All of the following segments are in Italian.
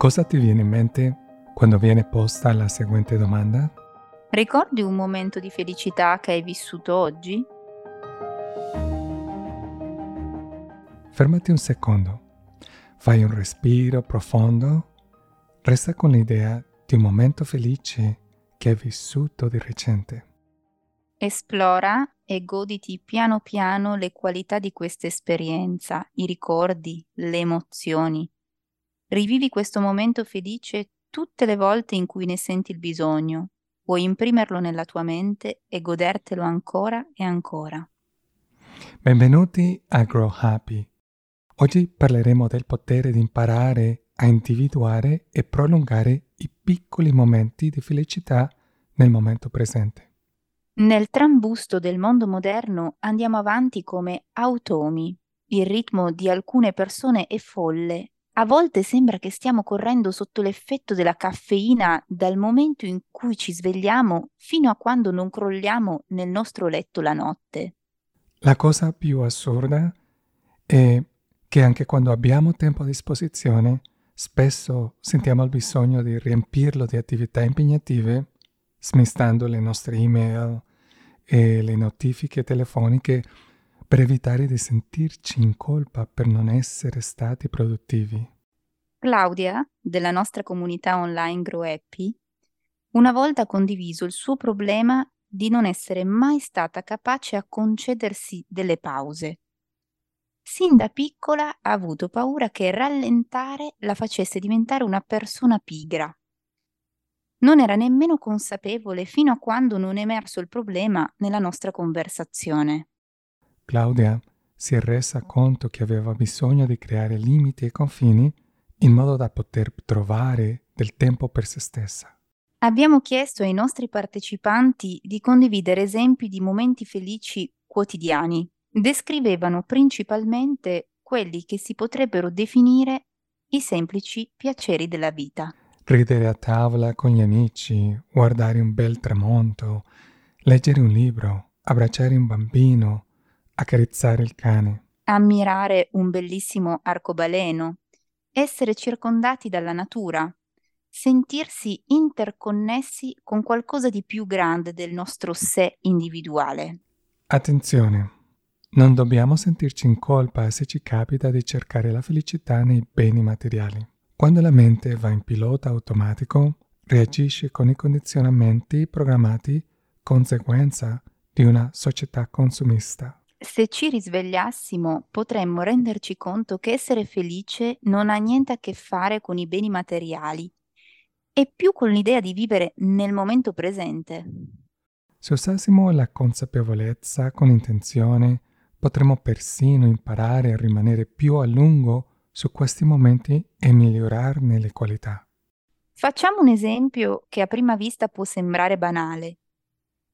Cosa ti viene in mente quando viene posta la seguente domanda? Ricordi un momento di felicità che hai vissuto oggi? Fermati un secondo, fai un respiro profondo, resta con l'idea di un momento felice che hai vissuto di recente. Esplora e goditi piano piano le qualità di questa esperienza, i ricordi, le emozioni. Rivivi questo momento felice tutte le volte in cui ne senti il bisogno. Puoi imprimerlo nella tua mente e godertelo ancora e ancora. Benvenuti a Grow Happy. Oggi parleremo del potere di imparare a individuare e prolungare i piccoli momenti di felicità nel momento presente. Nel trambusto del mondo moderno andiamo avanti come automi. Il ritmo di alcune persone è folle a volte sembra che stiamo correndo sotto l'effetto della caffeina dal momento in cui ci svegliamo fino a quando non crolliamo nel nostro letto la notte. La cosa più assurda è che anche quando abbiamo tempo a disposizione, spesso sentiamo il bisogno di riempirlo di attività impegnative, smistando le nostre email e le notifiche telefoniche per evitare di sentirci in colpa per non essere stati produttivi. Claudia, della nostra comunità online Grow Happy, una volta ha condiviso il suo problema di non essere mai stata capace a concedersi delle pause. Sin da piccola ha avuto paura che rallentare la facesse diventare una persona pigra. Non era nemmeno consapevole fino a quando non è emerso il problema nella nostra conversazione. Claudia si è resa conto che aveva bisogno di creare limiti e confini in modo da poter trovare del tempo per se stessa. Abbiamo chiesto ai nostri partecipanti di condividere esempi di momenti felici quotidiani. Descrivevano principalmente quelli che si potrebbero definire i semplici piaceri della vita. Ridere a tavola con gli amici, guardare un bel tramonto, leggere un libro, abbracciare un bambino, accarezzare il cane, ammirare un bellissimo arcobaleno, essere circondati dalla natura, sentirsi interconnessi con qualcosa di più grande del nostro sé individuale. Attenzione, non dobbiamo sentirci in colpa se ci capita di cercare la felicità nei beni materiali. Quando la mente va in pilota automatico, reagisce con i condizionamenti programmati conseguenza di una società consumista se ci risvegliassimo potremmo renderci conto che essere felice non ha niente a che fare con i beni materiali e più con l'idea di vivere nel momento presente. Se usassimo la consapevolezza con intenzione, potremmo persino imparare a rimanere più a lungo su questi momenti e migliorarne le qualità. Facciamo un esempio che a prima vista può sembrare banale,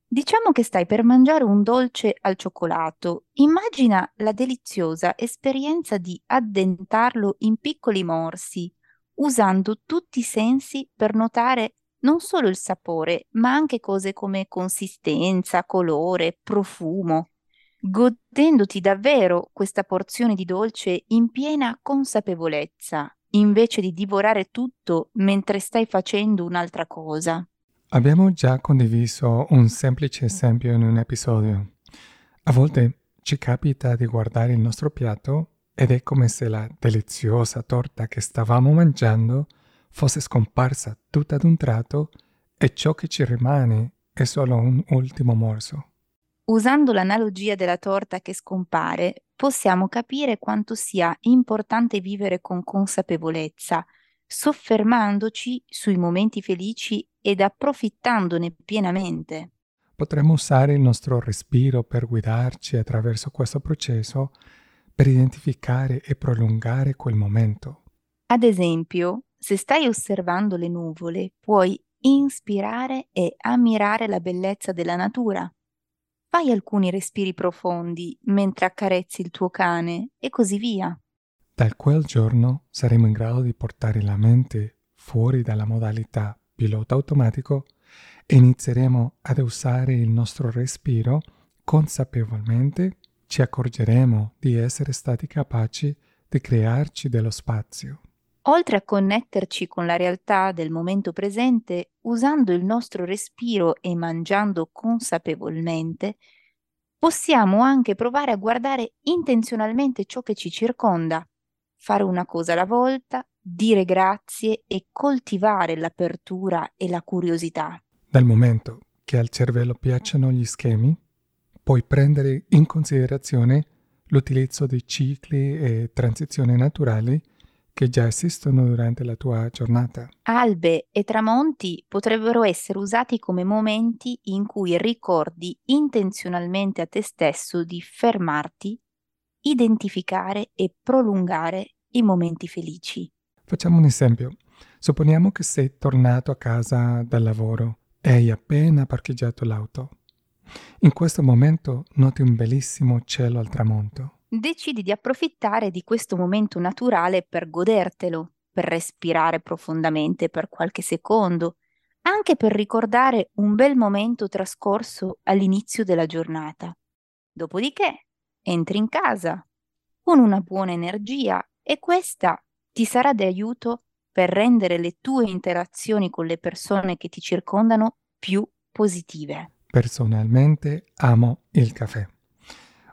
Diciamo che stai per mangiare un dolce al cioccolato. Immagina la deliziosa esperienza di addentarlo in piccoli morsi, usando tutti i sensi per notare non solo il sapore, ma anche cose come consistenza, colore, profumo, godendoti davvero questa porzione di dolce in piena consapevolezza, invece di divorare tutto mentre stai facendo un'altra cosa. Abbiamo già condiviso un semplice esempio in un episodio. A volte ci capita di guardare il nostro piatto ed è come se la deliziosa torta che stavamo mangiando fosse scomparsa tutta ad un tratto e ciò che ci rimane è solo un ultimo morso. Usando l'analogia della torta che scompare, possiamo capire quanto sia importante vivere con consapevolezza, soffermandoci sui momenti felici ed approfittandone pienamente. Potremmo usare il nostro respiro per guidarci attraverso questo processo per identificare e prolungare quel momento. Ad esempio, se stai osservando le nuvole, puoi inspirare e ammirare la bellezza della natura. Fai alcuni respiri profondi mentre accarezzi il tuo cane e così via. Da quel giorno saremo in grado di portare la mente fuori dalla modalità pilota automatico e inizieremo ad usare il nostro respiro consapevolmente, ci accorgeremo di essere stati capaci di crearci dello spazio. Oltre a connetterci con la realtà del momento presente, usando il nostro respiro e mangiando consapevolmente, possiamo anche provare a guardare intenzionalmente ciò che ci circonda, fare una cosa alla volta, dire grazie e coltivare l'apertura e la curiosità. Dal momento che al cervello piacciono gli schemi, puoi prendere in considerazione l'utilizzo di cicli e transizioni naturali che già esistono durante la tua giornata. Albe e tramonti potrebbero essere usati come momenti in cui ricordi intenzionalmente a te stesso di fermarti, identificare e prolungare i momenti felici. Facciamo un esempio. Supponiamo che sei tornato a casa dal lavoro e hai appena parcheggiato l'auto. In questo momento noti un bellissimo cielo al tramonto decidi di approfittare di questo momento naturale per godertelo, per respirare profondamente per qualche secondo, anche per ricordare un bel momento trascorso all'inizio della giornata. Dopodiché entri in casa con una buona energia e questa ti sarà di aiuto per rendere le tue interazioni con le persone che ti circondano più positive. Personalmente amo il caffè.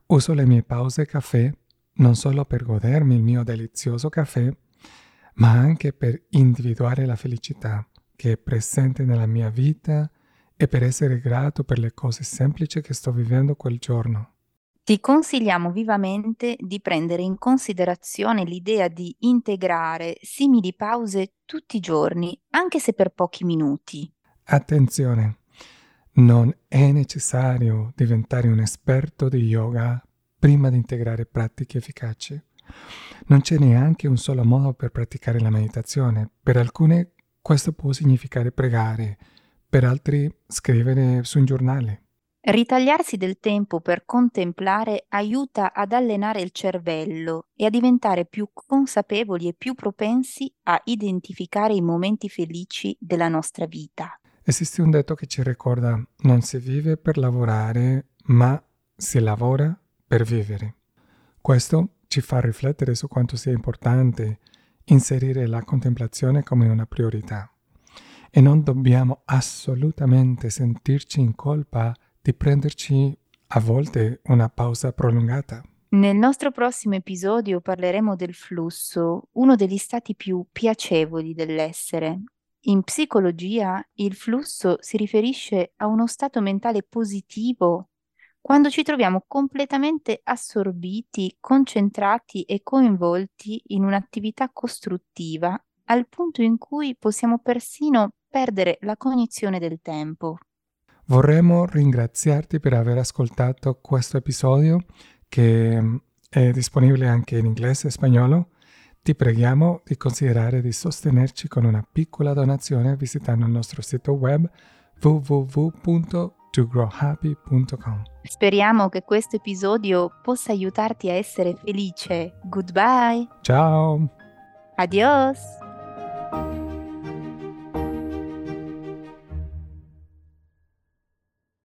Uso le mie pause caffè non solo per godermi il mio delizioso caffè, ma anche per individuare la felicità che è presente nella mia vita e per essere grato per le cose semplici che sto vivendo quel giorno. Ti consigliamo vivamente di prendere in considerazione l'idea di integrare simili pause tutti i giorni, anche se per pochi minuti. Attenzione, non è necessario diventare un esperto di yoga prima di integrare pratiche efficaci. Non c'è neanche un solo modo per praticare la meditazione. Per alcune questo può significare pregare, per altri scrivere su un giornale. Ritagliarsi del tempo per contemplare aiuta ad allenare il cervello e a diventare più consapevoli e più propensi a identificare i momenti felici della nostra vita. Esiste un detto che ci ricorda non si vive per lavorare, ma si lavora per vivere. Questo ci fa riflettere su quanto sia importante inserire la contemplazione come una priorità e non dobbiamo assolutamente sentirci in colpa di prenderci a volte una pausa prolungata. Nel nostro prossimo episodio parleremo del flusso, uno degli stati più piacevoli dell'essere, in psicologia il flusso si riferisce a uno stato mentale positivo quando ci troviamo completamente assorbiti, concentrati e coinvolti in un'attività costruttiva al punto in cui possiamo persino perdere la cognizione del tempo. Vorremmo ringraziarti per aver ascoltato questo episodio che mm, è disponibile anche in inglese e spagnolo ti preghiamo di considerare di sostenerci con una piccola donazione visitando il nostro sito web www.togrowhappy.com. Speriamo che questo episodio possa aiutarti a essere felice. Goodbye. Ciao. Adios.